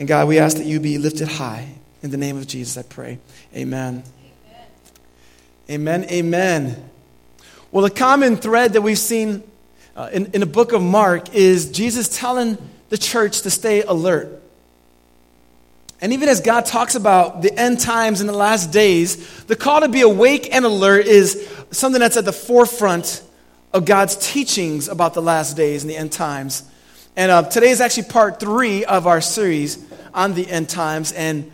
And God, we ask that you be lifted high. In the name of Jesus, I pray. Amen. Amen. Amen. Amen. Well, the common thread that we've seen uh, in, in the book of Mark is Jesus telling the church to stay alert. And even as God talks about the end times and the last days, the call to be awake and alert is something that's at the forefront of God's teachings about the last days and the end times. And uh, today is actually part three of our series on the end times. And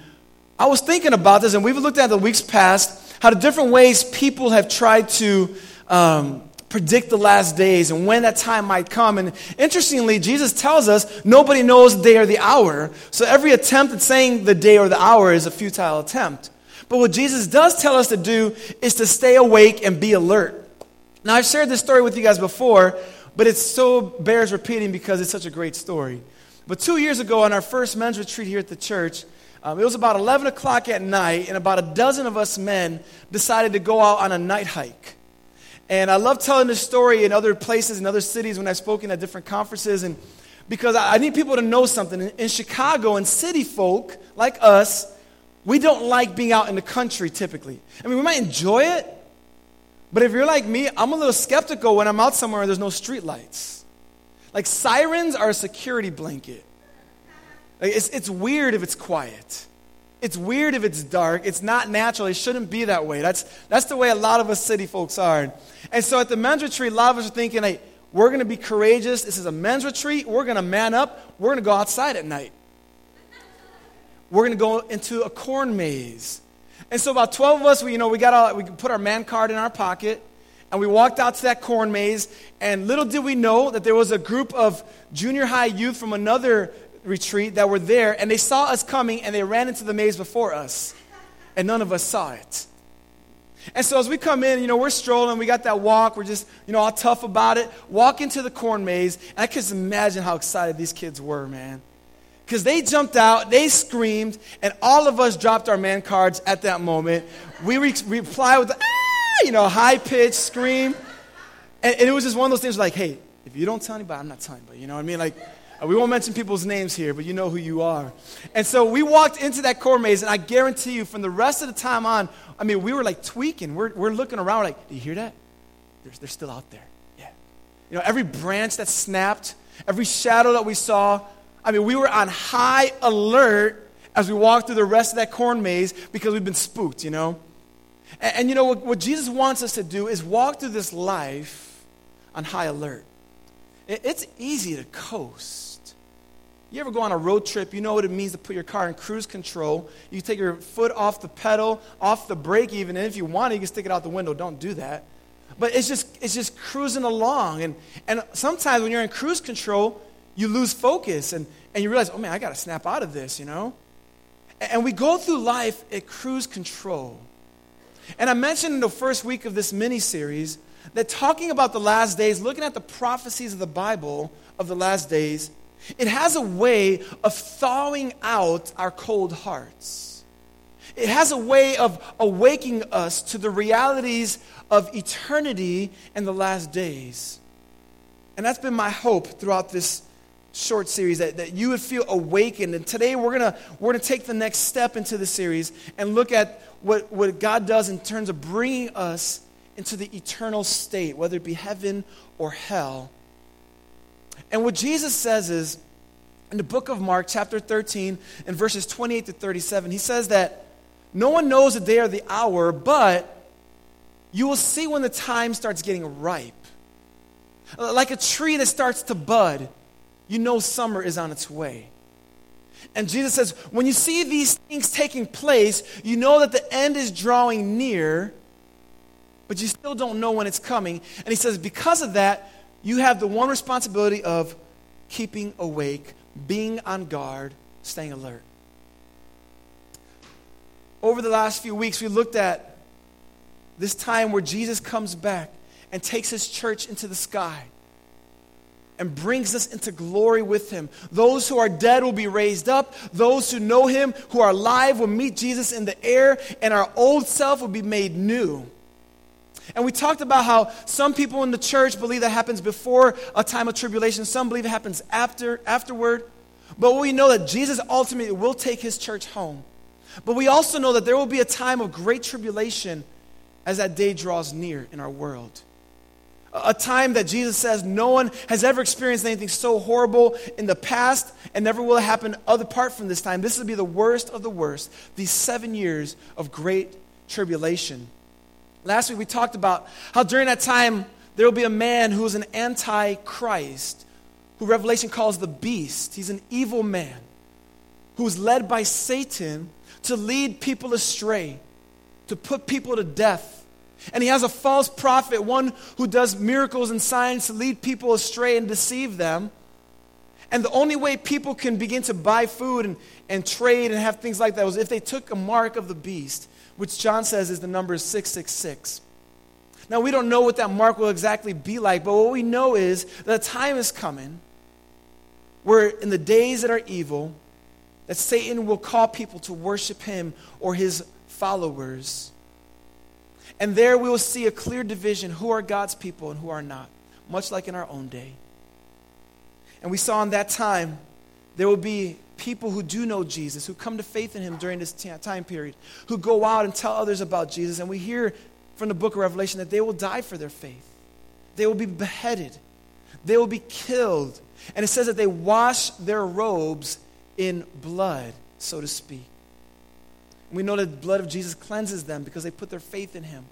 I was thinking about this, and we've looked at the weeks past how the different ways people have tried to um, predict the last days and when that time might come. And interestingly, Jesus tells us nobody knows the day or the hour. So every attempt at saying the day or the hour is a futile attempt. But what Jesus does tell us to do is to stay awake and be alert. Now, I've shared this story with you guys before, but it so bears repeating because it's such a great story. But two years ago, on our first men's retreat here at the church, um, it was about 11 o'clock at night, and about a dozen of us men decided to go out on a night hike. And I love telling this story in other places, in other cities, when I've spoken at different conferences. And because I need people to know something. In Chicago, and city folk like us, we don't like being out in the country typically. I mean, we might enjoy it, but if you're like me, I'm a little skeptical when I'm out somewhere and there's no street lights. Like, sirens are a security blanket. Like, it's, it's weird if it's quiet. It's weird if it's dark. It's not natural. It shouldn't be that way. That's, that's the way a lot of us city folks are. And so at the men's retreat, a lot of us are thinking, hey, we're going to be courageous. This is a men's retreat. We're going to man up. We're going to go outside at night. We're going to go into a corn maze. And so about 12 of us, we, you know, we, got all, we put our man card in our pocket, and we walked out to that corn maze. And little did we know that there was a group of junior high youth from another retreat that were there, and they saw us coming, and they ran into the maze before us. And none of us saw it. And so as we come in, you know, we're strolling, we got that walk, we're just, you know, all tough about it. Walk into the corn maze, and I can just imagine how excited these kids were, man. Because they jumped out, they screamed, and all of us dropped our man cards at that moment. We re- replied with, ah, you know, high pitched scream. And, and, it was just one of those things like, hey, if you don't tell anybody, I'm not telling anybody. You know what I mean? Like, we won't mention people's names here, but you know who you are. And so we walked into that core maze, and I guarantee you, from the rest of the time on, I mean, we were like tweaking. We're, we're looking around, like, do you hear that? They're, they're still out there. Yeah. You know, every branch that snapped, every shadow that we saw, I mean, we were on high alert as we walked through the rest of that corn maze because we've been spooked, you know? And, and you know, what, what Jesus wants us to do is walk through this life on high alert. It, it's easy to coast you ever go on a road trip, you know what it means to put your car in cruise control. You take your foot off the pedal, off the brake even, and if you want you can stick it out the window. Don't do that. But it's just, it's just cruising along. And, and sometimes when you're in cruise control, you lose focus and, and you realize, oh man, I got to snap out of this, you know? And we go through life at cruise control. And I mentioned in the first week of this mini series that talking about the last days, looking at the prophecies of the Bible of the last days, it has a way of thawing out our cold hearts. It has a way of awaking us to the realities of eternity and the last days. And that's been my hope throughout this short series that, that you would feel awakened. And today we're going to we're gonna take the next step into the series and look at what, what God does in terms of bringing us into the eternal state, whether it be heaven or hell. And what Jesus says is, in the book of Mark, chapter 13, and verses 28 to 37, he says that no one knows the day or the hour, but you will see when the time starts getting ripe. Like a tree that starts to bud, you know summer is on its way. And Jesus says, when you see these things taking place, you know that the end is drawing near, but you still don't know when it's coming. And he says, because of that, you have the one responsibility of keeping awake, being on guard, staying alert. Over the last few weeks, we looked at this time where Jesus comes back and takes his church into the sky and brings us into glory with him. Those who are dead will be raised up. Those who know him, who are alive, will meet Jesus in the air, and our old self will be made new. And we talked about how some people in the church believe that happens before a time of tribulation, some believe it happens after afterward. But we know that Jesus ultimately will take his church home. But we also know that there will be a time of great tribulation as that day draws near in our world. A time that Jesus says no one has ever experienced anything so horrible in the past and never will happen other apart from this time. This will be the worst of the worst, these seven years of great tribulation. Last week we talked about how during that time there will be a man who is an antichrist, who Revelation calls the beast. He's an evil man who is led by Satan to lead people astray, to put people to death. And he has a false prophet, one who does miracles and signs to lead people astray and deceive them. And the only way people can begin to buy food and, and trade and have things like that was if they took a mark of the beast, which John says is the number 666. Now, we don't know what that mark will exactly be like, but what we know is that a time is coming where, in the days that are evil, that Satan will call people to worship him or his followers. And there we will see a clear division who are God's people and who are not, much like in our own day. And we saw in that time there will be people who do know Jesus, who come to faith in him during this time period, who go out and tell others about Jesus. And we hear from the book of Revelation that they will die for their faith, they will be beheaded, they will be killed. And it says that they wash their robes in blood, so to speak. We know that the blood of Jesus cleanses them because they put their faith in him.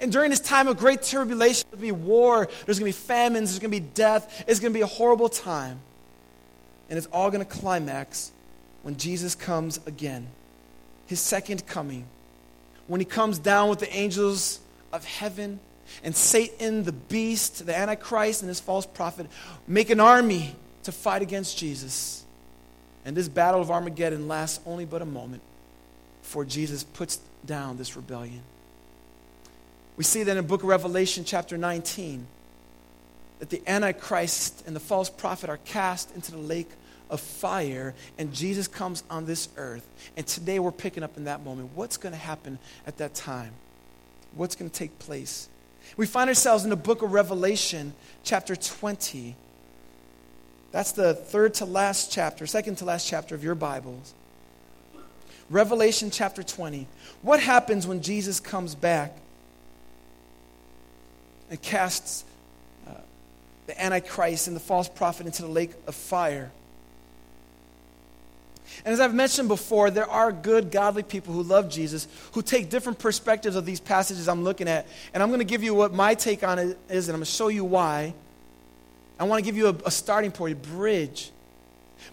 And during this time of great tribulation, there's going to be war, there's going to be famines, there's going to be death. It's going to be a horrible time. And it's all going to climax when Jesus comes again, his second coming. When he comes down with the angels of heaven and Satan, the beast, the Antichrist, and his false prophet make an army to fight against Jesus. And this battle of Armageddon lasts only but a moment before Jesus puts down this rebellion. We see that in the book of Revelation, chapter 19, that the Antichrist and the false prophet are cast into the lake of fire, and Jesus comes on this earth. And today we're picking up in that moment. What's going to happen at that time? What's going to take place? We find ourselves in the book of Revelation, chapter 20. That's the third to last chapter, second to last chapter of your Bibles. Revelation chapter 20. What happens when Jesus comes back and casts uh, the Antichrist and the false prophet into the lake of fire? And as I've mentioned before, there are good, godly people who love Jesus who take different perspectives of these passages I'm looking at. And I'm going to give you what my take on it is, and I'm going to show you why. I want to give you a, a starting point, a bridge.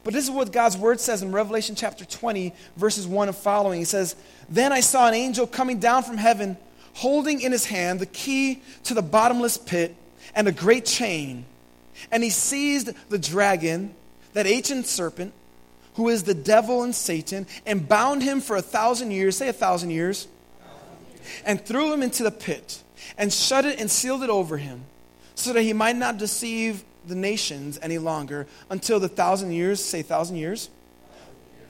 But this is what God's word says in Revelation chapter 20, verses 1 and following. He says, Then I saw an angel coming down from heaven, holding in his hand the key to the bottomless pit and a great chain. And he seized the dragon, that ancient serpent, who is the devil and Satan, and bound him for a thousand years. Say a thousand years. And threw him into the pit, and shut it and sealed it over him, so that he might not deceive the nations any longer until the thousand years, say thousand years,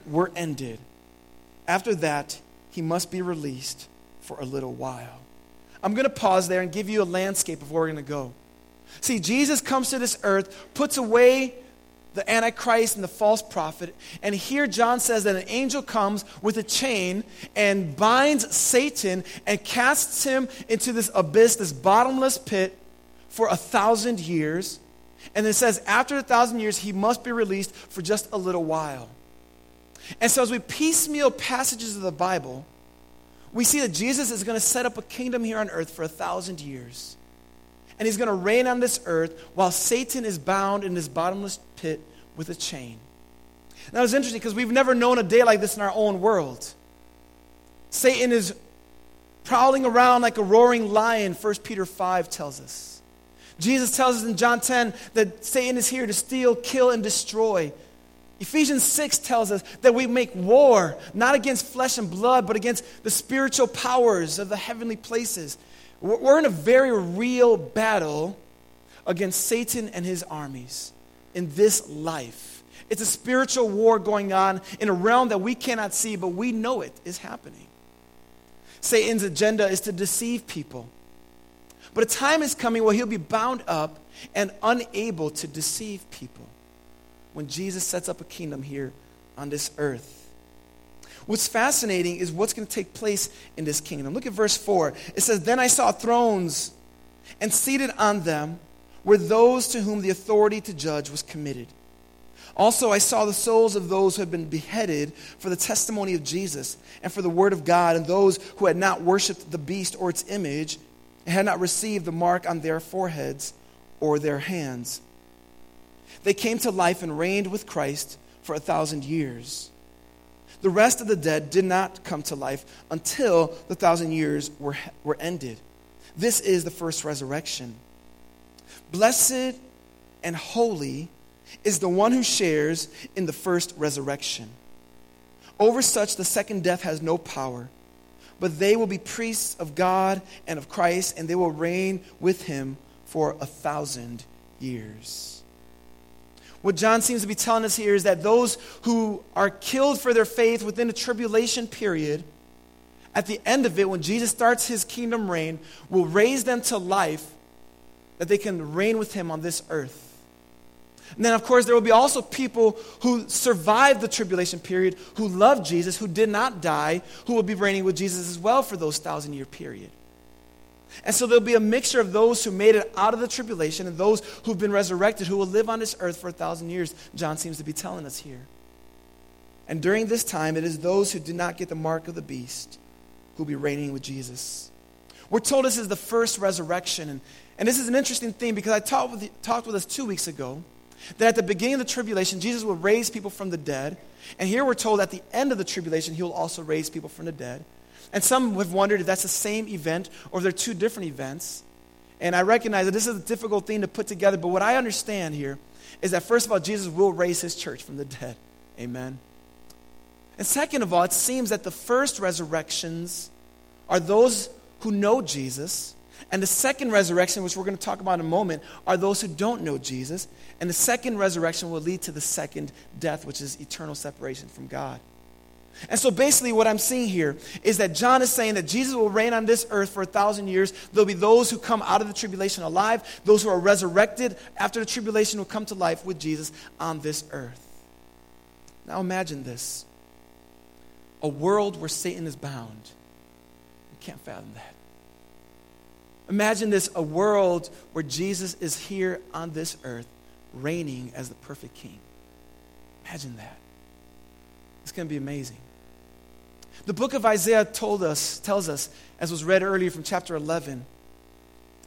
were ended. After that, he must be released for a little while. I'm going to pause there and give you a landscape of where we're going to go. See, Jesus comes to this earth, puts away the Antichrist and the false prophet. And here John says that an angel comes with a chain and binds Satan and casts him into this abyss, this bottomless pit, for a thousand years. And it says, after a thousand years, he must be released for just a little while. And so, as we piecemeal passages of the Bible, we see that Jesus is going to set up a kingdom here on earth for a thousand years. And he's going to reign on this earth while Satan is bound in this bottomless pit with a chain. Now, it's interesting because we've never known a day like this in our own world. Satan is prowling around like a roaring lion, 1 Peter 5 tells us. Jesus tells us in John 10 that Satan is here to steal, kill, and destroy. Ephesians 6 tells us that we make war not against flesh and blood, but against the spiritual powers of the heavenly places. We're in a very real battle against Satan and his armies in this life. It's a spiritual war going on in a realm that we cannot see, but we know it is happening. Satan's agenda is to deceive people. But a time is coming where he'll be bound up and unable to deceive people. when Jesus sets up a kingdom here on this earth. What's fascinating is what's going to take place in this kingdom. Look at verse 4. It says, Then I saw thrones, and seated on them were those to whom the authority to judge was committed. Also, I saw the souls of those who had been beheaded for the testimony of Jesus and for the word of God, and those who had not worshipped the beast or its image, and had not received the mark on their foreheads or their hands. They came to life and reigned with Christ for a thousand years. The rest of the dead did not come to life until the thousand years were, were ended. This is the first resurrection. Blessed and holy is the one who shares in the first resurrection. Over such, the second death has no power, but they will be priests of God and of Christ, and they will reign with him for a thousand years. What John seems to be telling us here is that those who are killed for their faith within the tribulation period, at the end of it, when Jesus starts his kingdom reign, will raise them to life that they can reign with him on this earth. And then, of course, there will be also people who survived the tribulation period, who loved Jesus, who did not die, who will be reigning with Jesus as well for those thousand year period. And so there'll be a mixture of those who made it out of the tribulation and those who've been resurrected, who will live on this earth for a thousand years, John seems to be telling us here. And during this time, it is those who did not get the mark of the beast who will be reigning with Jesus. We're told this is the first resurrection. And, and this is an interesting thing because I talked with, talked with us two weeks ago that at the beginning of the tribulation, Jesus will raise people from the dead. And here we're told at the end of the tribulation, he will also raise people from the dead. And some have wondered if that's the same event or if they're two different events. And I recognize that this is a difficult thing to put together, but what I understand here is that first of all, Jesus will raise his church from the dead. Amen. And second of all, it seems that the first resurrections are those who know Jesus and the second resurrection, which we're going to talk about in a moment, are those who don't know Jesus. And the second resurrection will lead to the second death, which is eternal separation from God. And so basically, what I'm seeing here is that John is saying that Jesus will reign on this earth for a thousand years. There'll be those who come out of the tribulation alive, those who are resurrected after the tribulation will come to life with Jesus on this earth. Now imagine this a world where Satan is bound. You can't fathom that. Imagine this a world where Jesus is here on this earth, reigning as the perfect king. Imagine that. It's going to be amazing. The book of Isaiah told us, tells us, as was read earlier from chapter 11,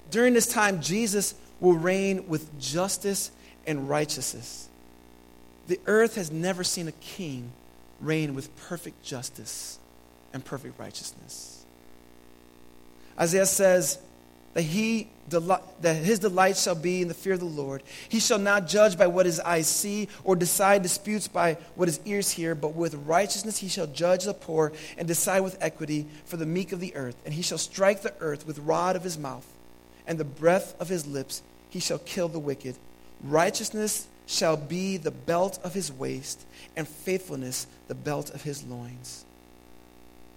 during this time, Jesus will reign with justice and righteousness. The earth has never seen a king reign with perfect justice and perfect righteousness. Isaiah says, that he that his delight shall be in the fear of the Lord. He shall not judge by what his eyes see, or decide disputes by what his ears hear, but with righteousness he shall judge the poor, and decide with equity for the meek of the earth. And he shall strike the earth with rod of his mouth, and the breath of his lips he shall kill the wicked. Righteousness shall be the belt of his waist, and faithfulness the belt of his loins.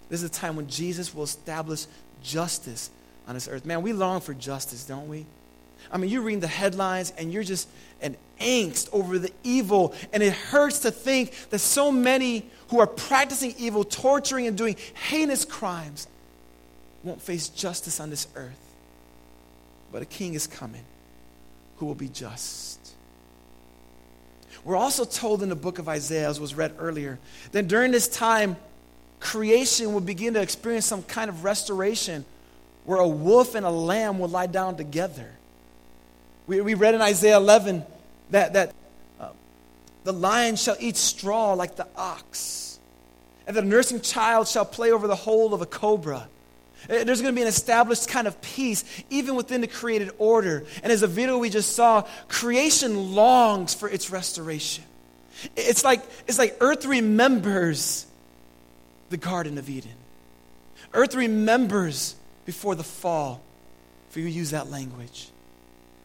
This is a time when Jesus will establish justice on this earth. Man, we long for justice, don't we? I mean, you're reading the headlines and you're just an angst over the evil, and it hurts to think that so many who are practicing evil, torturing, and doing heinous crimes won't face justice on this earth. But a king is coming who will be just. We're also told in the book of Isaiah, as was read earlier, that during this time, creation will begin to experience some kind of restoration where a wolf and a lamb will lie down together. We, we read in Isaiah 11 that, that uh, the lion shall eat straw like the ox, and the nursing child shall play over the hole of a cobra. Uh, there's going to be an established kind of peace even within the created order. And as a video we just saw, creation longs for its restoration. It's like, it's like earth remembers the Garden of Eden. Earth remembers before the fall, for you use that language.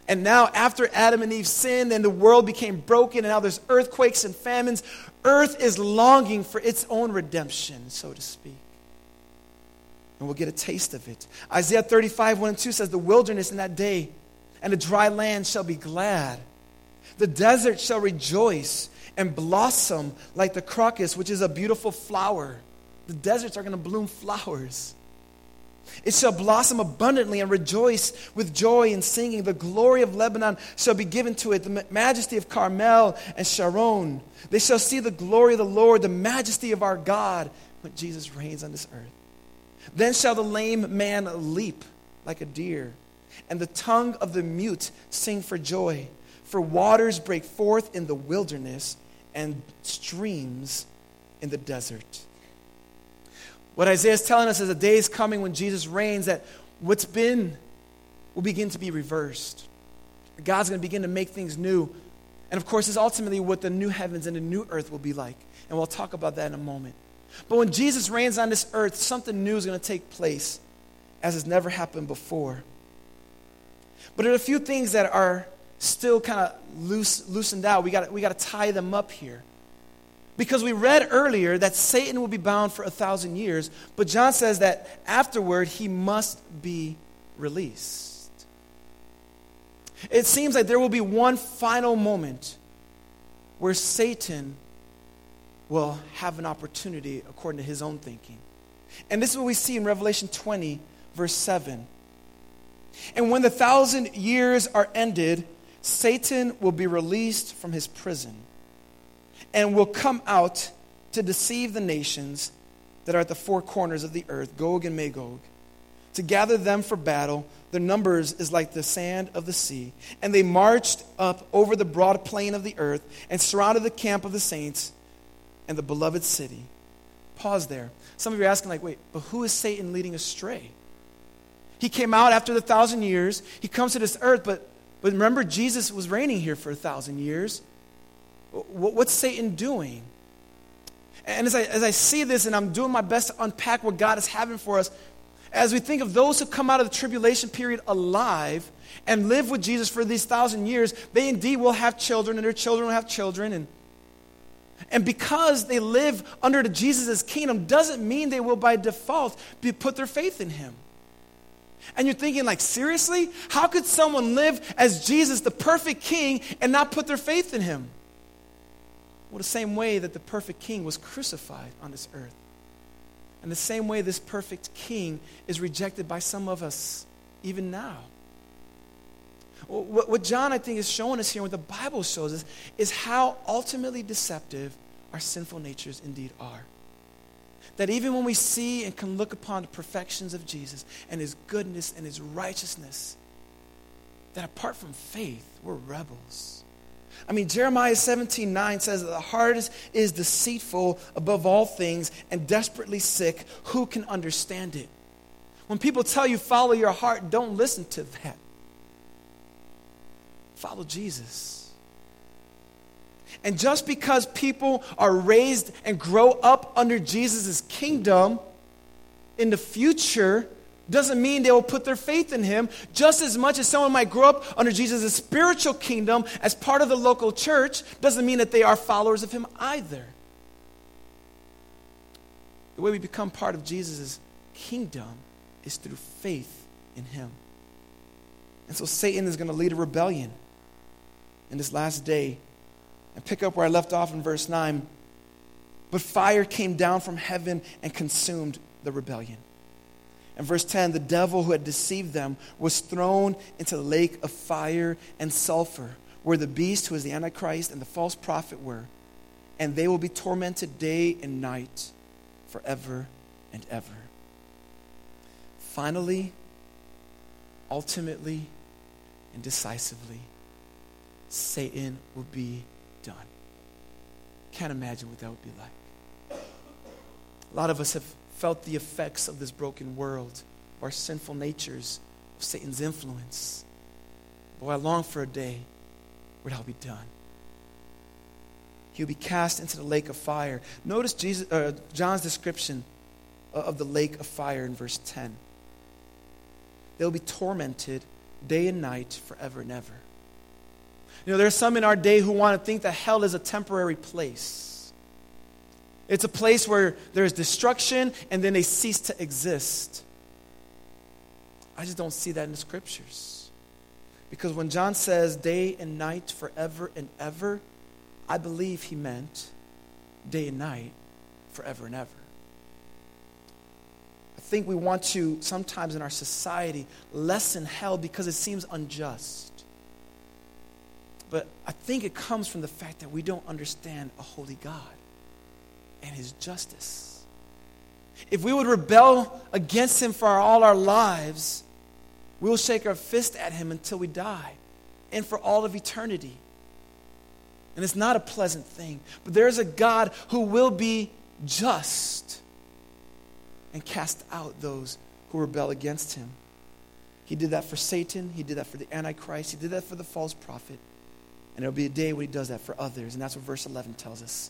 And now, after Adam and Eve sinned and the world became broken, and now there's earthquakes and famines, earth is longing for its own redemption, so to speak. And we'll get a taste of it. Isaiah 35, 1 and 2 says, The wilderness in that day and the dry land shall be glad. The desert shall rejoice, and blossom like the crocus, which is a beautiful flower. The deserts are going to bloom flowers. It shall blossom abundantly and rejoice with joy and singing. The glory of Lebanon shall be given to it, the majesty of Carmel and Sharon. They shall see the glory of the Lord, the majesty of our God, when Jesus reigns on this earth. Then shall the lame man leap like a deer, and the tongue of the mute sing for joy. For waters break forth in the wilderness, and streams in the desert. What Isaiah is telling us is a day is coming when Jesus reigns that what's been will begin to be reversed. God's going to begin to make things new. And of course, it's ultimately what the new heavens and the new earth will be like. And we'll talk about that in a moment. But when Jesus reigns on this earth, something new is going to take place as has never happened before. But there are a few things that are still kind of loose, loosened out. We got we got to tie them up here. Because we read earlier that Satan will be bound for a thousand years, but John says that afterward he must be released. It seems like there will be one final moment where Satan will have an opportunity according to his own thinking. And this is what we see in Revelation 20, verse 7. And when the thousand years are ended, Satan will be released from his prison and will come out to deceive the nations that are at the four corners of the earth, Gog and Magog, to gather them for battle. Their numbers is like the sand of the sea. And they marched up over the broad plain of the earth and surrounded the camp of the saints and the beloved city. Pause there. Some of you are asking, like, wait, but who is Satan leading astray? He came out after the thousand years. He comes to this earth, but, but remember, Jesus was reigning here for a thousand years. What's Satan doing? And as I, as I see this and I'm doing my best to unpack what God is having for us, as we think of those who come out of the tribulation period alive and live with Jesus for these thousand years, they indeed will have children and their children will have children. And, and because they live under the Jesus' kingdom doesn't mean they will by default be, put their faith in him. And you're thinking, like, seriously? How could someone live as Jesus, the perfect king, and not put their faith in him? Well, the same way that the perfect king was crucified on this earth. And the same way this perfect king is rejected by some of us even now. What, John, I think, is showing us here, what the Bible shows us, is how ultimately deceptive our sinful natures indeed are. That even when we see and can look upon the perfections of Jesus and his goodness and his righteousness, that apart from faith, we're rebels I mean, Jeremiah 17 9 says that the heart is, is deceitful above all things and desperately sick. Who can understand it? When people tell you follow your heart, don't listen to that. Follow Jesus. And just because people are raised and grow up under Jesus' kingdom, in the future, doesn't mean they will put their faith in him just as much as someone might grow up under Jesus' spiritual kingdom as part of the local church doesn't mean that they are followers of him either. The way we become part of Jesus' kingdom is through faith in him. And so Satan is going to lead a rebellion in this last day. And pick up where I left off in verse 9. But fire came down from heaven and consumed the rebellion. In verse 10, the devil who had deceived them was thrown into the lake of fire and sulfur, where the beast, who is the Antichrist, and the false prophet were. And they will be tormented day and night forever and ever. Finally, ultimately, and decisively, Satan will be done. Can't imagine what that would be like. A lot of us have felt the effects of this broken world, our sinful natures, of Satan's influence. Boy, I long for a day where that'll be done. He'll be cast into the lake of fire. Notice Jesus, uh, John's description of the lake of fire in verse 10. They'll be tormented day and night forever and ever. You know, there are some in our day who want to think that hell is a temporary place. It's a place where there's destruction and then they cease to exist. I just don't see that in the scriptures. Because when John says day and night forever and ever, I believe he meant day and night, forever and ever. I think we want to, sometimes in our society, lessen hell because it seems unjust. But I think it comes from the fact that we don't understand a holy God and his justice. If we would rebel against him for all our lives, we will shake our fist at him until we die and for all of eternity. And it's not a pleasant thing. But there is a God who will be just and cast out those who rebel against him. He did that for Satan, he did that for the Antichrist, he did that for the false prophet. And there'll be a day when he does that for others. And that's what verse 11 tells us.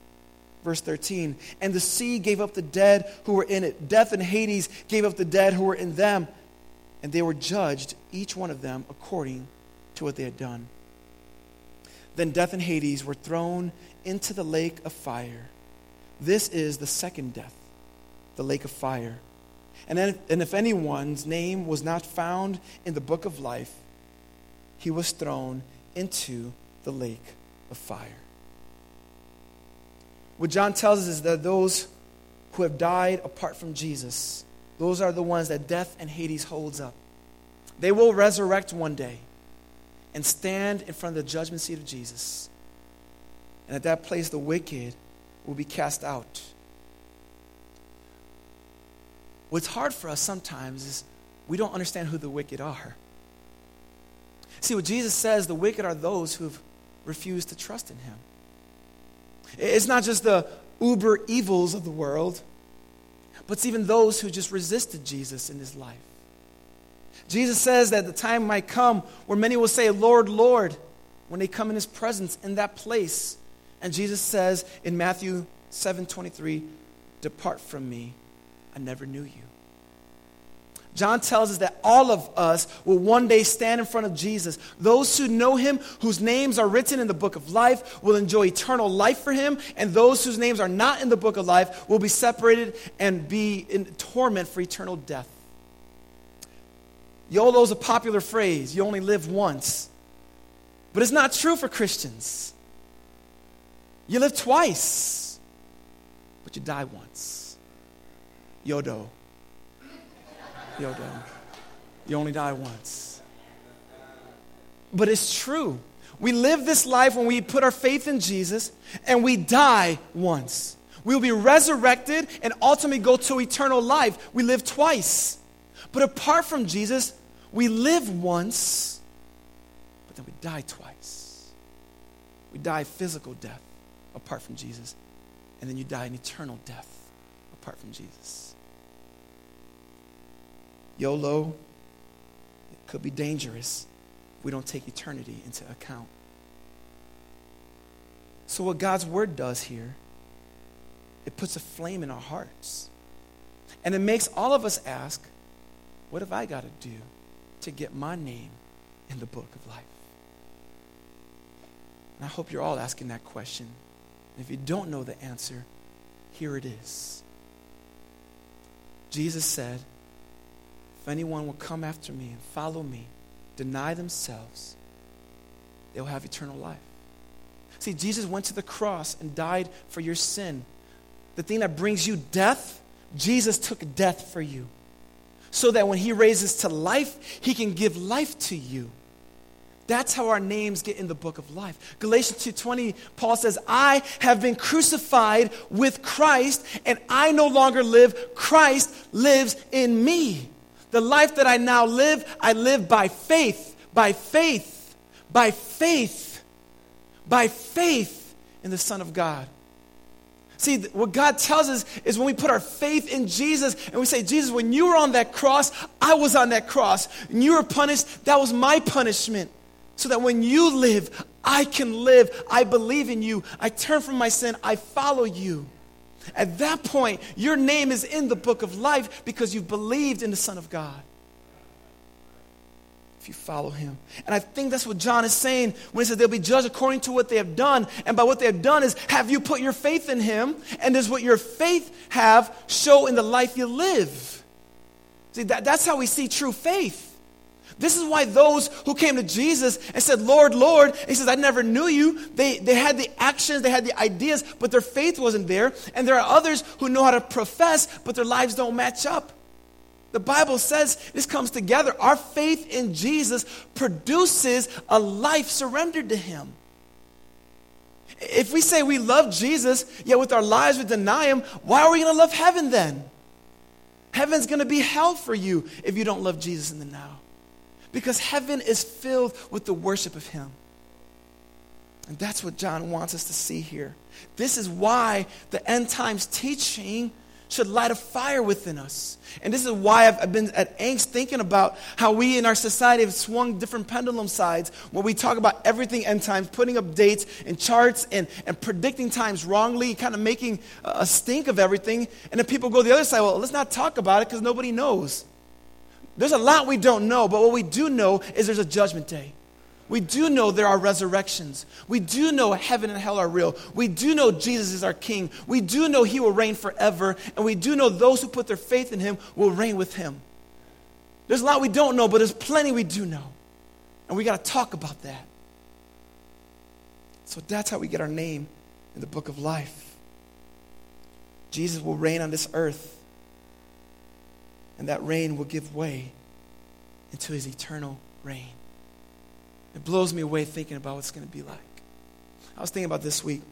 Verse 13, and the sea gave up the dead who were in it. Death and Hades gave up the dead who were in them, and they were judged, each one of them, according to what they had done. Then death and Hades were thrown into the lake of fire. This is the second death, the lake of fire. And, then, and if anyone's name was not found in the book of life, he was thrown into the lake of fire. What John tells us is that those who have died apart from Jesus, those are the ones that death and Hades holds up. They will resurrect one day and stand in front of the judgment seat of Jesus. And at that place, the wicked will be cast out. What's hard for us sometimes is we don't understand who the wicked are. See, what Jesus says, the wicked are those who've refused to trust in him. It's not just the uber evils of the world, but it's even those who just resisted Jesus in his life. Jesus says that the time might come where many will say, Lord, Lord, when they come in his presence in that place. And Jesus says in Matthew 7 23, Depart from me, I never knew you. John tells us that all of us will one day stand in front of Jesus. Those who know him, whose names are written in the book of life, will enjoy eternal life for him, and those whose names are not in the book of life will be separated and be in torment for eternal death. YOLO is a popular phrase. You only live once. But it's not true for Christians. You live twice, but you die once. Yodo. Yodo. You only die once. But it's true. We live this life when we put our faith in Jesus and we die once. We will be resurrected and ultimately go to eternal life. We live twice. But apart from Jesus, we live once, but then we die twice. We die physical death apart from Jesus, and then you die an eternal death apart from Jesus. YOLO, it could be dangerous if we don't take eternity into account. So, what God's word does here, it puts a flame in our hearts. And it makes all of us ask, what have I got to do to get my name in the book of life? And I hope you're all asking that question. And if you don't know the answer, here it is. Jesus said, if anyone will come after me and follow me, deny themselves, they'll have eternal life. See, Jesus went to the cross and died for your sin. The thing that brings you death, Jesus took death for you. So that when he raises to life, he can give life to you. That's how our names get in the book of life. Galatians 2:20 Paul says, "I have been crucified with Christ, and I no longer live, Christ lives in me." The life that I now live, I live by faith, by faith, by faith, by faith in the Son of God. See, what God tells us is when we put our faith in Jesus and we say, Jesus, when you were on that cross, I was on that cross. And you were punished, that was my punishment. So that when you live, I can live. I believe in you. I turn from my sin. I follow you. At that point, your name is in the book of life because you've believed in the Son of God. If you follow him. And I think that's what John is saying when he says they'll be judged according to what they have done. And by what they have done is have you put your faith in him? And does what your faith have show in the life you live? See, that, that's how we see true faith. This is why those who came to Jesus and said, Lord, Lord, he says, I never knew you. They, they had the actions, they had the ideas, but their faith wasn't there. And there are others who know how to profess, but their lives don't match up. The Bible says this comes together. Our faith in Jesus produces a life surrendered to Him. If we say we love Jesus, yet with our lives we deny Him, why are we going to love heaven then? Heaven's going to be hell for you if you don't love Jesus in the now. Because heaven is filled with the worship of Him. And that's what John wants us to see here. This is why the end times teaching should light a fire within us. And this is why I've, I've, been at angst thinking about how we in our society have swung different pendulum sides where we talk about everything end times, putting up dates and charts and, and predicting times wrongly, kind of making a stink of everything. And then people go the other side, well, let's not talk about it because nobody knows. There's a lot we don't know, but what we do know is there's a judgment day. We do know there are resurrections. We do know heaven and hell are real. We do know Jesus is our King. We do know He will reign forever. And we do know those who put their faith in Him will reign with Him. There's a lot we don't know, but there's plenty we do know. And we got to talk about that. So that's how we get our name in the book of life. Jesus will reign on this earth and that reign will give way into his eternal reign. It blows me away thinking about what it's going to be like. I was thinking about this week.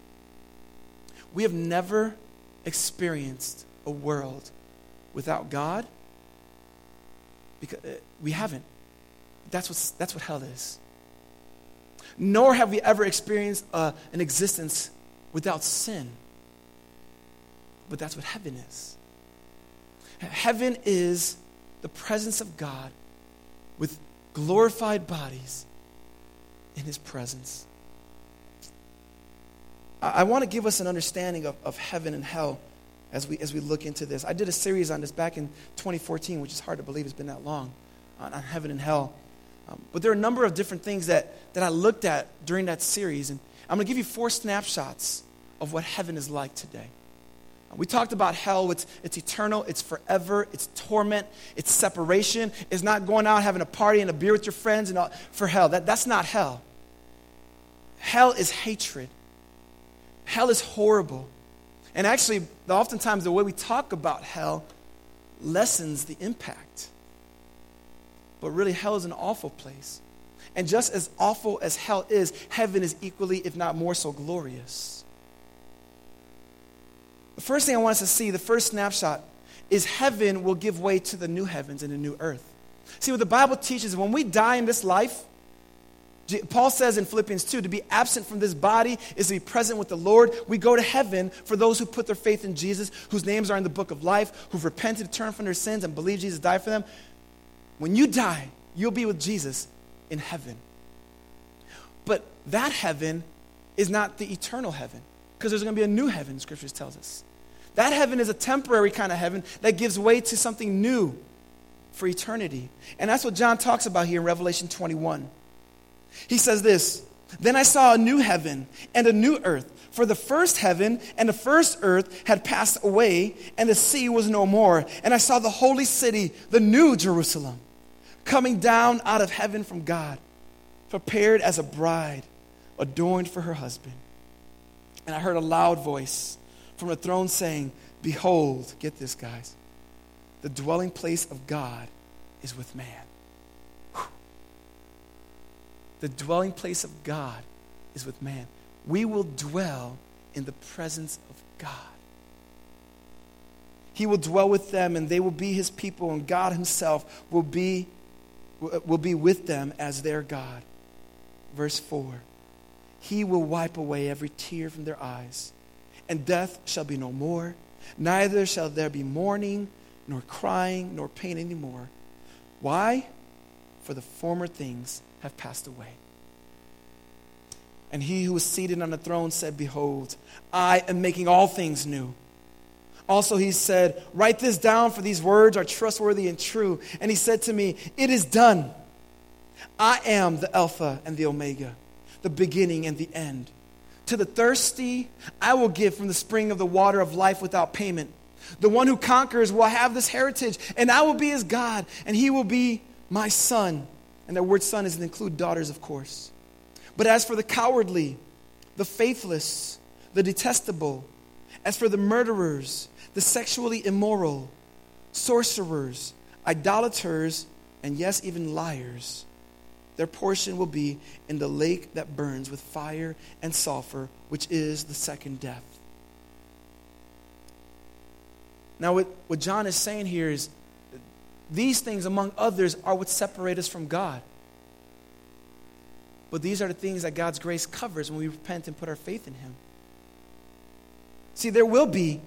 We have never experienced a world without God because uh, we haven't. That's, what's, that's what hell is. Nor have we ever experienced uh, an existence without sin. But that's what heaven is. Heaven is the presence of God with glorified bodies in his presence. I, I want to give us an understanding of, of heaven and hell as we, as we look into this. I did a series on this back in 2014, which is hard to believe it's been that long, on, on heaven and hell. Um, but there are a number of different things that, that I looked at during that series. And I'm going to give you four snapshots of what heaven is like today. We talked about hell. It's, it's eternal, it's forever, it's torment, it's separation. It's not going out having a party and a beer with your friends and all, for hell. That, that's not hell. Hell is hatred, hell is horrible. And actually, oftentimes, the way we talk about hell lessens the impact. But really, hell is an awful place. And just as awful as hell is, heaven is equally, if not more so, glorious. The first thing I want us to see, the first snapshot, is heaven will give way to the new heavens and the new earth. See, what the Bible teaches, when we die in this life, Paul says in Philippians 2 to be absent from this body is to be present with the Lord. We go to heaven for those who put their faith in Jesus, whose names are in the book of life, who've repented, turned from their sins, and believe Jesus died for them. When you die, you'll be with Jesus in heaven. But that heaven is not the eternal heaven, because there's going to be a new heaven, Scriptures tells us. That heaven is a temporary kind of heaven that gives way to something new for eternity. And that's what John talks about here in Revelation 21. He says this Then I saw a new heaven and a new earth. For the first heaven and the first earth had passed away, and the sea was no more. And I saw the holy city, the new Jerusalem, coming down out of heaven from God, prepared as a bride, adorned for her husband. And I heard a loud voice from the throne saying, Behold, get this, guys, the dwelling place of God is with man. Whew. The dwelling place of God is with man. We will dwell in the presence of God. He will dwell with them, and they will be his people, and God himself will be, will be with them as their God. Verse 4 He will wipe away every tear from their eyes and death shall be no more. Neither shall there be mourning, nor crying, nor pain anymore. Why? For the former things have passed away. And he who was seated on the throne said, Behold, I am making all things new. Also, he said, Write this down, for these words are trustworthy and true. And he said to me, It is done. I am the Alpha and the Omega, the beginning and the end. To the thirsty, I will give from the spring of the water of life without payment. The one who conquers will have this heritage, and I will be his God, and he will be my son. And that word son doesn't include daughters, of course. But as for the cowardly, the faithless, the detestable, as for the murderers, the sexually immoral, sorcerers, idolaters, and yes, even liars, their portion will be in the lake that burns with fire and sulfur, which is the second death. Now, what, what John is saying here is these things, among others, are what separate us from God. But these are the things that God's grace covers when we repent and put our faith in Him. See, there will be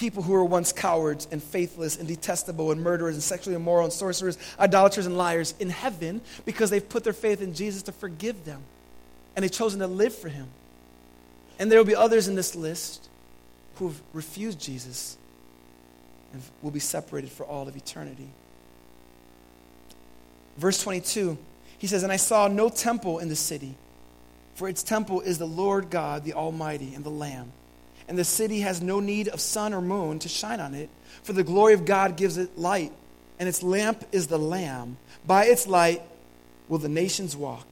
people who were once cowards and faithless and detestable and murderers and sexually immoral and sorcerers, idolaters and liars in heaven because they've put their faith in Jesus to forgive them and they've chosen to live for Him. And there will be others in this list who've refused Jesus and will be separated for all of eternity. Verse 22, he says, And I saw no temple in the city, for its temple is the Lord God, the Almighty, and the Lamb. And the city has no need of sun or moon to shine on it, for the glory of God gives it light, and its lamp is the Lamb. By its light will the nations walk,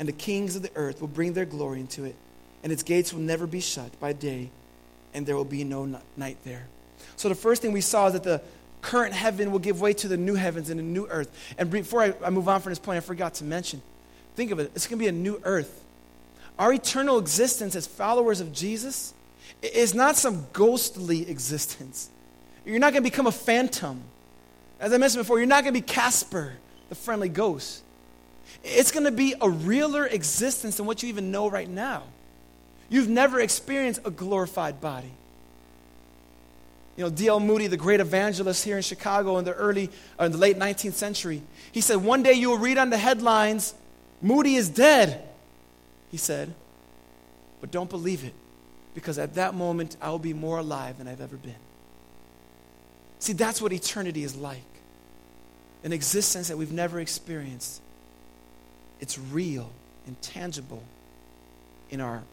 and the kings of the earth will bring their glory into it, and its gates will never be shut by day, and there will be no night there. So the first thing we saw is that the current heaven will give way to the new heavens and a new earth. And before I, I move on from this point, I forgot to mention think of it, it's going to be a new earth. Our eternal existence as followers of Jesus is not some ghostly existence. You're not going to become a phantom. As I mentioned before, you're not going to be Casper, the friendly ghost. It's going to be a realer existence than what you even know right now. You've never experienced a glorified body. You know, D.L. Moody, the great evangelist here in Chicago in the early, or uh, in the late 19th century, he said, One day you will read on the headlines, Moody is dead. He said, But don't believe it, because at that moment I will be more alive than I've ever been. See, that's what eternity is like an existence that we've never experienced. It's real and tangible in our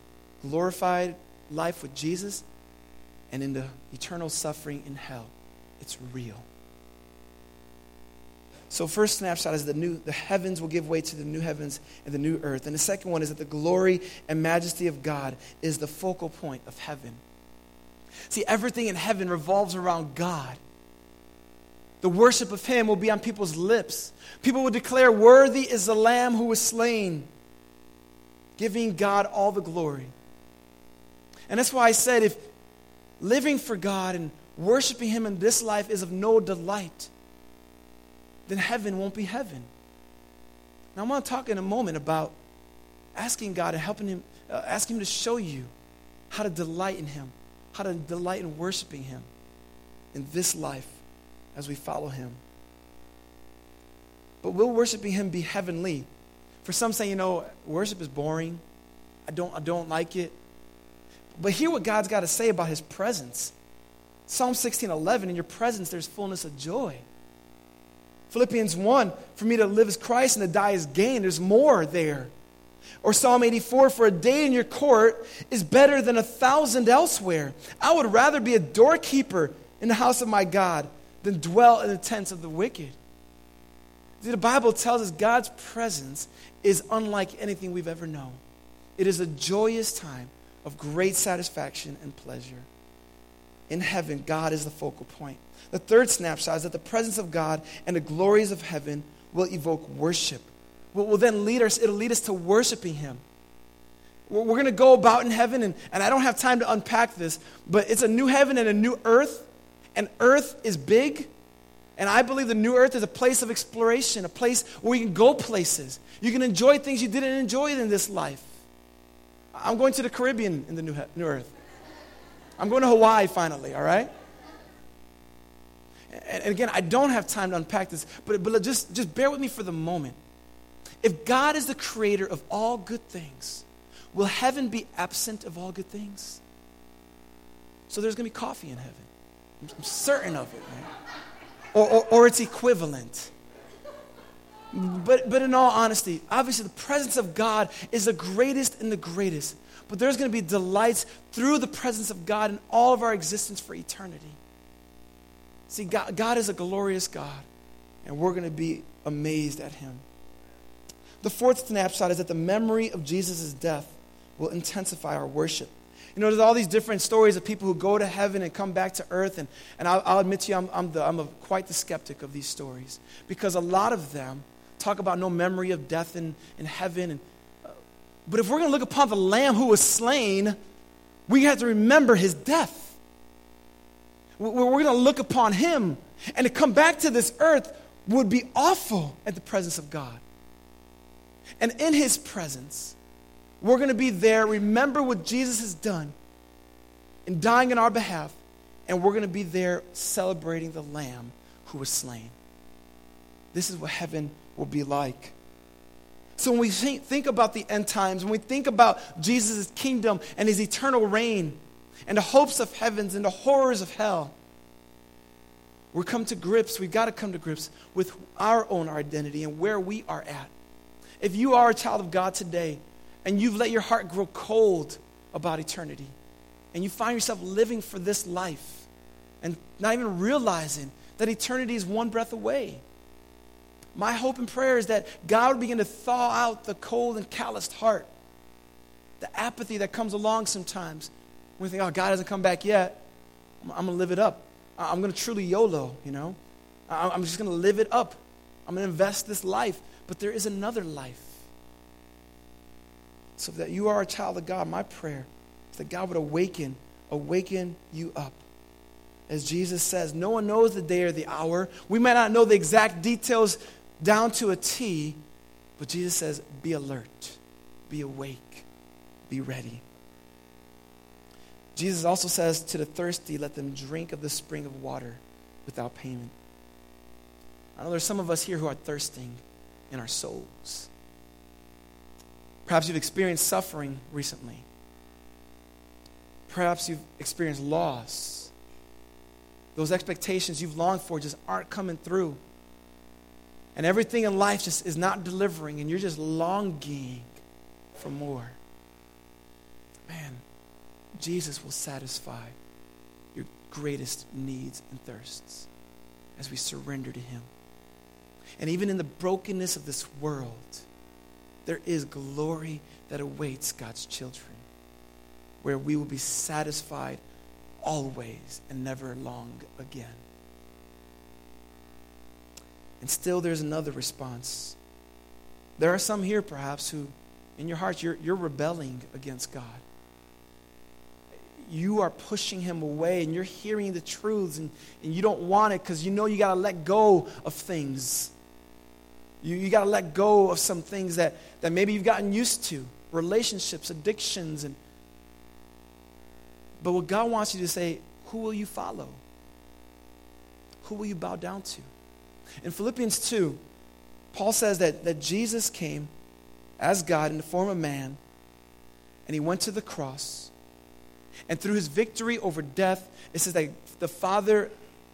glorified life with Jesus and in the eternal suffering in hell. It's real. So, first snapshot is the new the heavens will give way to the new heavens and the new earth. And the second one is that the glory and majesty of God is the focal point of heaven. See, everything in heaven revolves around God. The worship of Him will be on people's lips. People will declare, Worthy is the Lamb who was slain, giving God all the glory. And that's why I said, if living for God and worshiping Him in this life is of no delight, then heaven won't be heaven. Now, I want to talk in a moment about asking God and helping Him, uh, asking Him to show you how to delight in Him, how to delight in worshiping Him in this life as we follow Him. But will worshiping Him be heavenly? For some say, you know, worship is boring. I don't, I don't like it. But hear what God's got to say about his presence. Psalm 16 11, in your presence there's fullness of joy. Philippians 1, for me to live as Christ and to die as gain. There's more there. Or Psalm 84, for a day in your court is better than a thousand elsewhere. I would rather be a doorkeeper in the house of my God than dwell in the tents of the wicked. See, the Bible tells us God's presence is unlike anything we've ever known. It is a joyous time of great satisfaction and pleasure. In heaven, God is the focal point. The third snapshot is that the presence of God and the glories of heaven will evoke worship. What will then lead us, it'll lead us to worshiping Him. We're going to go about in heaven, and, and I don't have time to unpack this, but it's a new heaven and a new earth, and earth is big. And I believe the new earth is a place of exploration, a place where you can go places. You can enjoy things you didn't enjoy in this life. I'm going to the Caribbean in the new, new earth. I'm going to Hawaii finally, all right? And, again, I don't have time to unpack this, but, but just, just bear with me for the moment. If God is the creator of all good things, will heaven be absent of all good things? So there's going to be coffee in heaven. I'm certain of it, man. Or, or, or its equivalent. But, but in all honesty, obviously the presence of God is the greatest and the greatest. But there's going to be delights through the presence of God in all of our existence for eternity. See, God, God is a glorious God, and we're going to be amazed at Him. The fourth snapshot is that the memory of Jesus' death will intensify our worship. You know, there's all these different stories of people who go to heaven and come back to earth. And, and I'll, I'll admit to you, I'm, I'm, the, I'm a, quite the skeptic of these stories because a lot of them talk about no memory of death in, in heaven. And, uh, but if we're going to look upon the Lamb who was slain, we have to remember his death. We're, going to look upon him. And to come back to this earth would be awful at the presence of God. And in his presence, we're going to be there, remember what Jesus has done in dying in our behalf, and we're going to be there celebrating the Lamb who was slain. This is what heaven will be like. So when we think about the end times, when we think about Jesus' kingdom and his eternal reign, and the hopes of heavens and the horrors of hell, we come to grips, we've got to come to grips with our own identity and where we are at. If you are a child of God today, and you've let your heart grow cold about eternity, and you find yourself living for this life and not even realizing that eternity is one breath away. My hope and prayer is that God would begin to thaw out the cold and calloused heart, the apathy that comes along sometimes we think, oh, God hasn't come back yet. I'm, I'm going to live it up. I'm going to truly YOLO, you know. I'm just going to live it up. I'm going to invest this life. But there is another life so that you are a child of God, my prayer is that God would awaken, awaken you up. As Jesus says, no one knows the day or the hour. We might not know the exact details down to a T, but Jesus says, be alert, be awake, be ready. Jesus also says to the thirsty, let them drink of the spring of water without payment. I know there's some of us here who are thirsting in our souls. Perhaps you've experienced suffering recently. Perhaps you've experienced loss. Those expectations you've longed for just aren't coming through. And everything in life just is not delivering, and you're just longing for more. Man, Jesus will satisfy your greatest needs and thirsts as we surrender to Him. And even in the brokenness of this world, there is glory that awaits God's children, where we will be satisfied always and never long again. And still, there's another response. There are some here, perhaps, who, in your heart, you're, you're rebelling against God. You are pushing Him away, and you're hearing the truths, and, and you don't want it because you know you got to let go of things. You, you got to let go of some things that, that maybe you've gotten used to relationships, addictions. and But what God wants you to say, who will you follow? Who will you bow down to? In Philippians 2, Paul says that, that Jesus came as God in the form of man, and he went to the cross. And through his victory over death, it says that the Father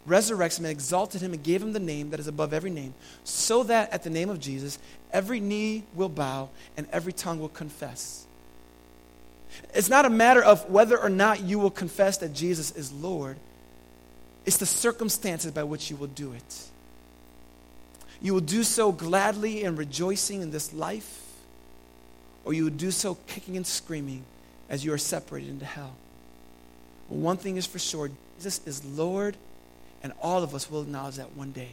resurrects him and exalted him and gave him the name that is above every name, so that at the name of Jesus, every knee will bow and every tongue will confess. It's not a matter of whether or not you will confess that Jesus is Lord, it's the circumstances by which you will do it. You will do so gladly and rejoicing in this life, or you will do so kicking and screaming as you are separated into hell. One thing is for sure Jesus is Lord and all of us will acknowledge that one day.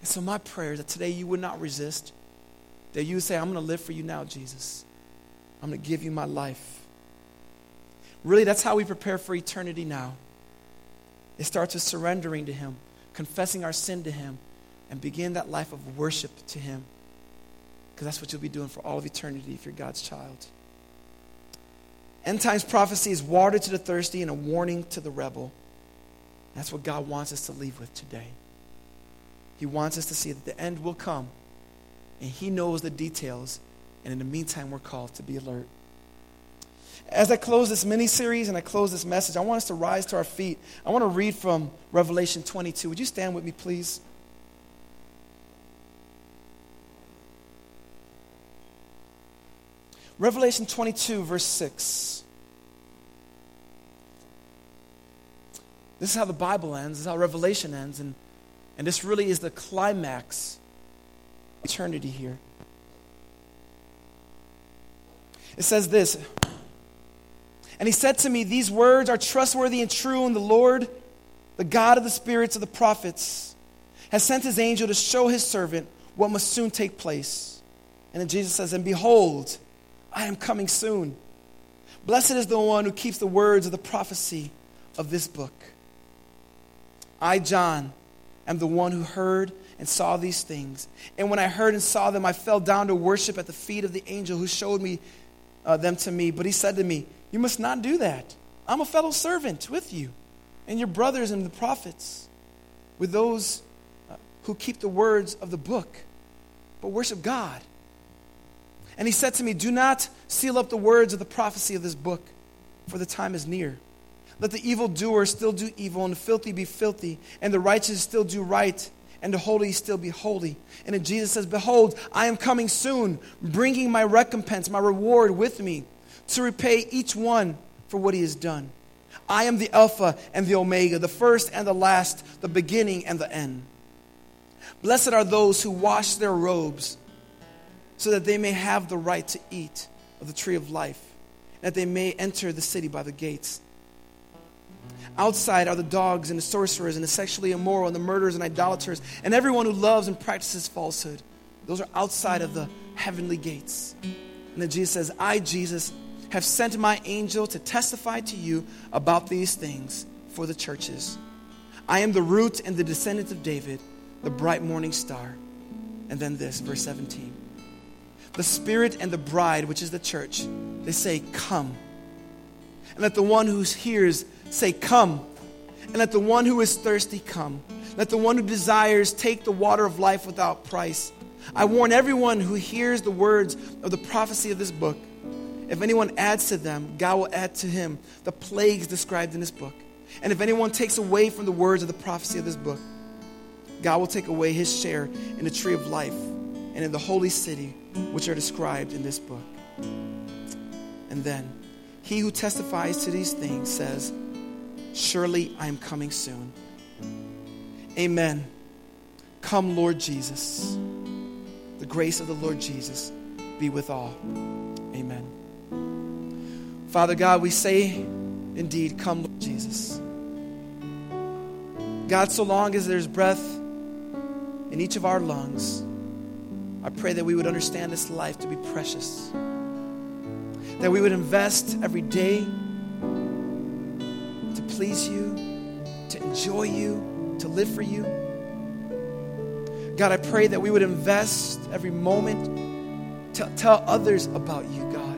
And so, my prayer is that today you would not resist, that you would say, I'm going to live for you now, Jesus. I'm going to give you my life. Really, that's how we prepare for eternity now. It starts with surrendering to Him, confessing our sin to Him, and begin that life of worship to Him. Because that's what you'll be doing for all of eternity if you're God's child. End times prophecy is water to the thirsty and a warning to the rebel. That's what God wants us to leave with today. He wants us to see that the end will come, and He knows the details, and in the meantime, we're called to be alert. As I close this mini series and I close this message, I want us to rise to our feet. I want to read from Revelation 22. Would you stand with me, please? Revelation 22, verse 6. This is how the Bible ends, this is how Revelation ends, and, and this really is the climax eternity here. It says this And he said to me, These words are trustworthy and true, and the Lord, the God of the spirits of the prophets, has sent his angel to show his servant what must soon take place. And then Jesus says, And behold, I am coming soon. Blessed is the one who keeps the words of the prophecy of this book. I, John, am the one who heard and saw these things. And when I heard and saw them, I fell down to worship at the feet of the angel who showed me uh, them to me. But he said to me, You must not do that. I'm a fellow servant with you and your brothers and the prophets, with those uh, who keep the words of the book, but worship God. And he said to me, Do not seal up the words of the prophecy of this book, for the time is near. Let the evildoer still do evil, and the filthy be filthy, and the righteous still do right, and the holy still be holy. And then Jesus says, Behold, I am coming soon, bringing my recompense, my reward with me, to repay each one for what he has done. I am the Alpha and the Omega, the first and the last, the beginning and the end. Blessed are those who wash their robes so that they may have the right to eat of the tree of life, that they may enter the city by the gates. Outside are the dogs and the sorcerers and the sexually immoral and the murderers and idolaters and everyone who loves and practices falsehood. Those are outside of the heavenly gates. And then Jesus says, I, Jesus, have sent my angel to testify to you about these things for the churches. I am the root and the descendant of David, the bright morning star. And then this, verse 17 the Spirit and the bride, which is the church, they say, Come. And let the one who hears say, Come. And let the one who is thirsty come. Let the one who desires take the water of life without price. I warn everyone who hears the words of the prophecy of this book. If anyone adds to them, God will add to him the plagues described in this book. And if anyone takes away from the words of the prophecy of this book, God will take away his share in the tree of life and in the holy city which are described in this book. And then, he who testifies to these things says, Surely I am coming soon. Amen. Come, Lord Jesus. The grace of the Lord Jesus be with all. Amen. Father God, we say, indeed, come, Lord Jesus. God, so long as there's breath in each of our lungs, I pray that we would understand this life to be precious. That we would invest every day to please you, to enjoy you, to live for you. God, I pray that we would invest every moment to tell others about you, God.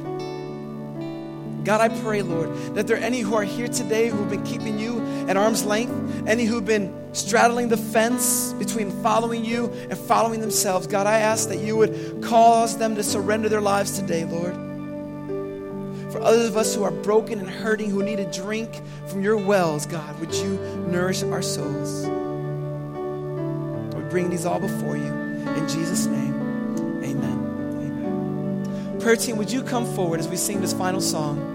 God, I pray, Lord, that there are any who are here today who've been keeping you at arm's length, any who've been straddling the fence between following you and following themselves. God, I ask that you would cause them to surrender their lives today, Lord. For others of us who are broken and hurting, who need a drink from your wells, God, would you nourish our souls? We bring these all before you. In Jesus' name, amen. Amen. Prayer team, would you come forward as we sing this final song?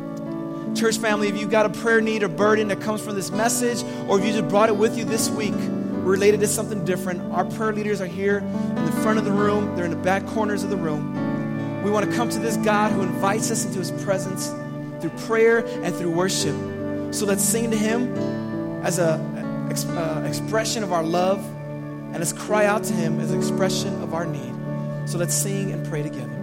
Church family, if you've got a prayer need or burden that comes from this message, or if you just brought it with you this week, related to something different, our prayer leaders are here in the front of the room, they're in the back corners of the room. We want to come to this God who invites us into his presence through prayer and through worship. So let's sing to him as an ex- uh, expression of our love, and let's cry out to him as an expression of our need. So let's sing and pray together.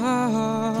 my heart.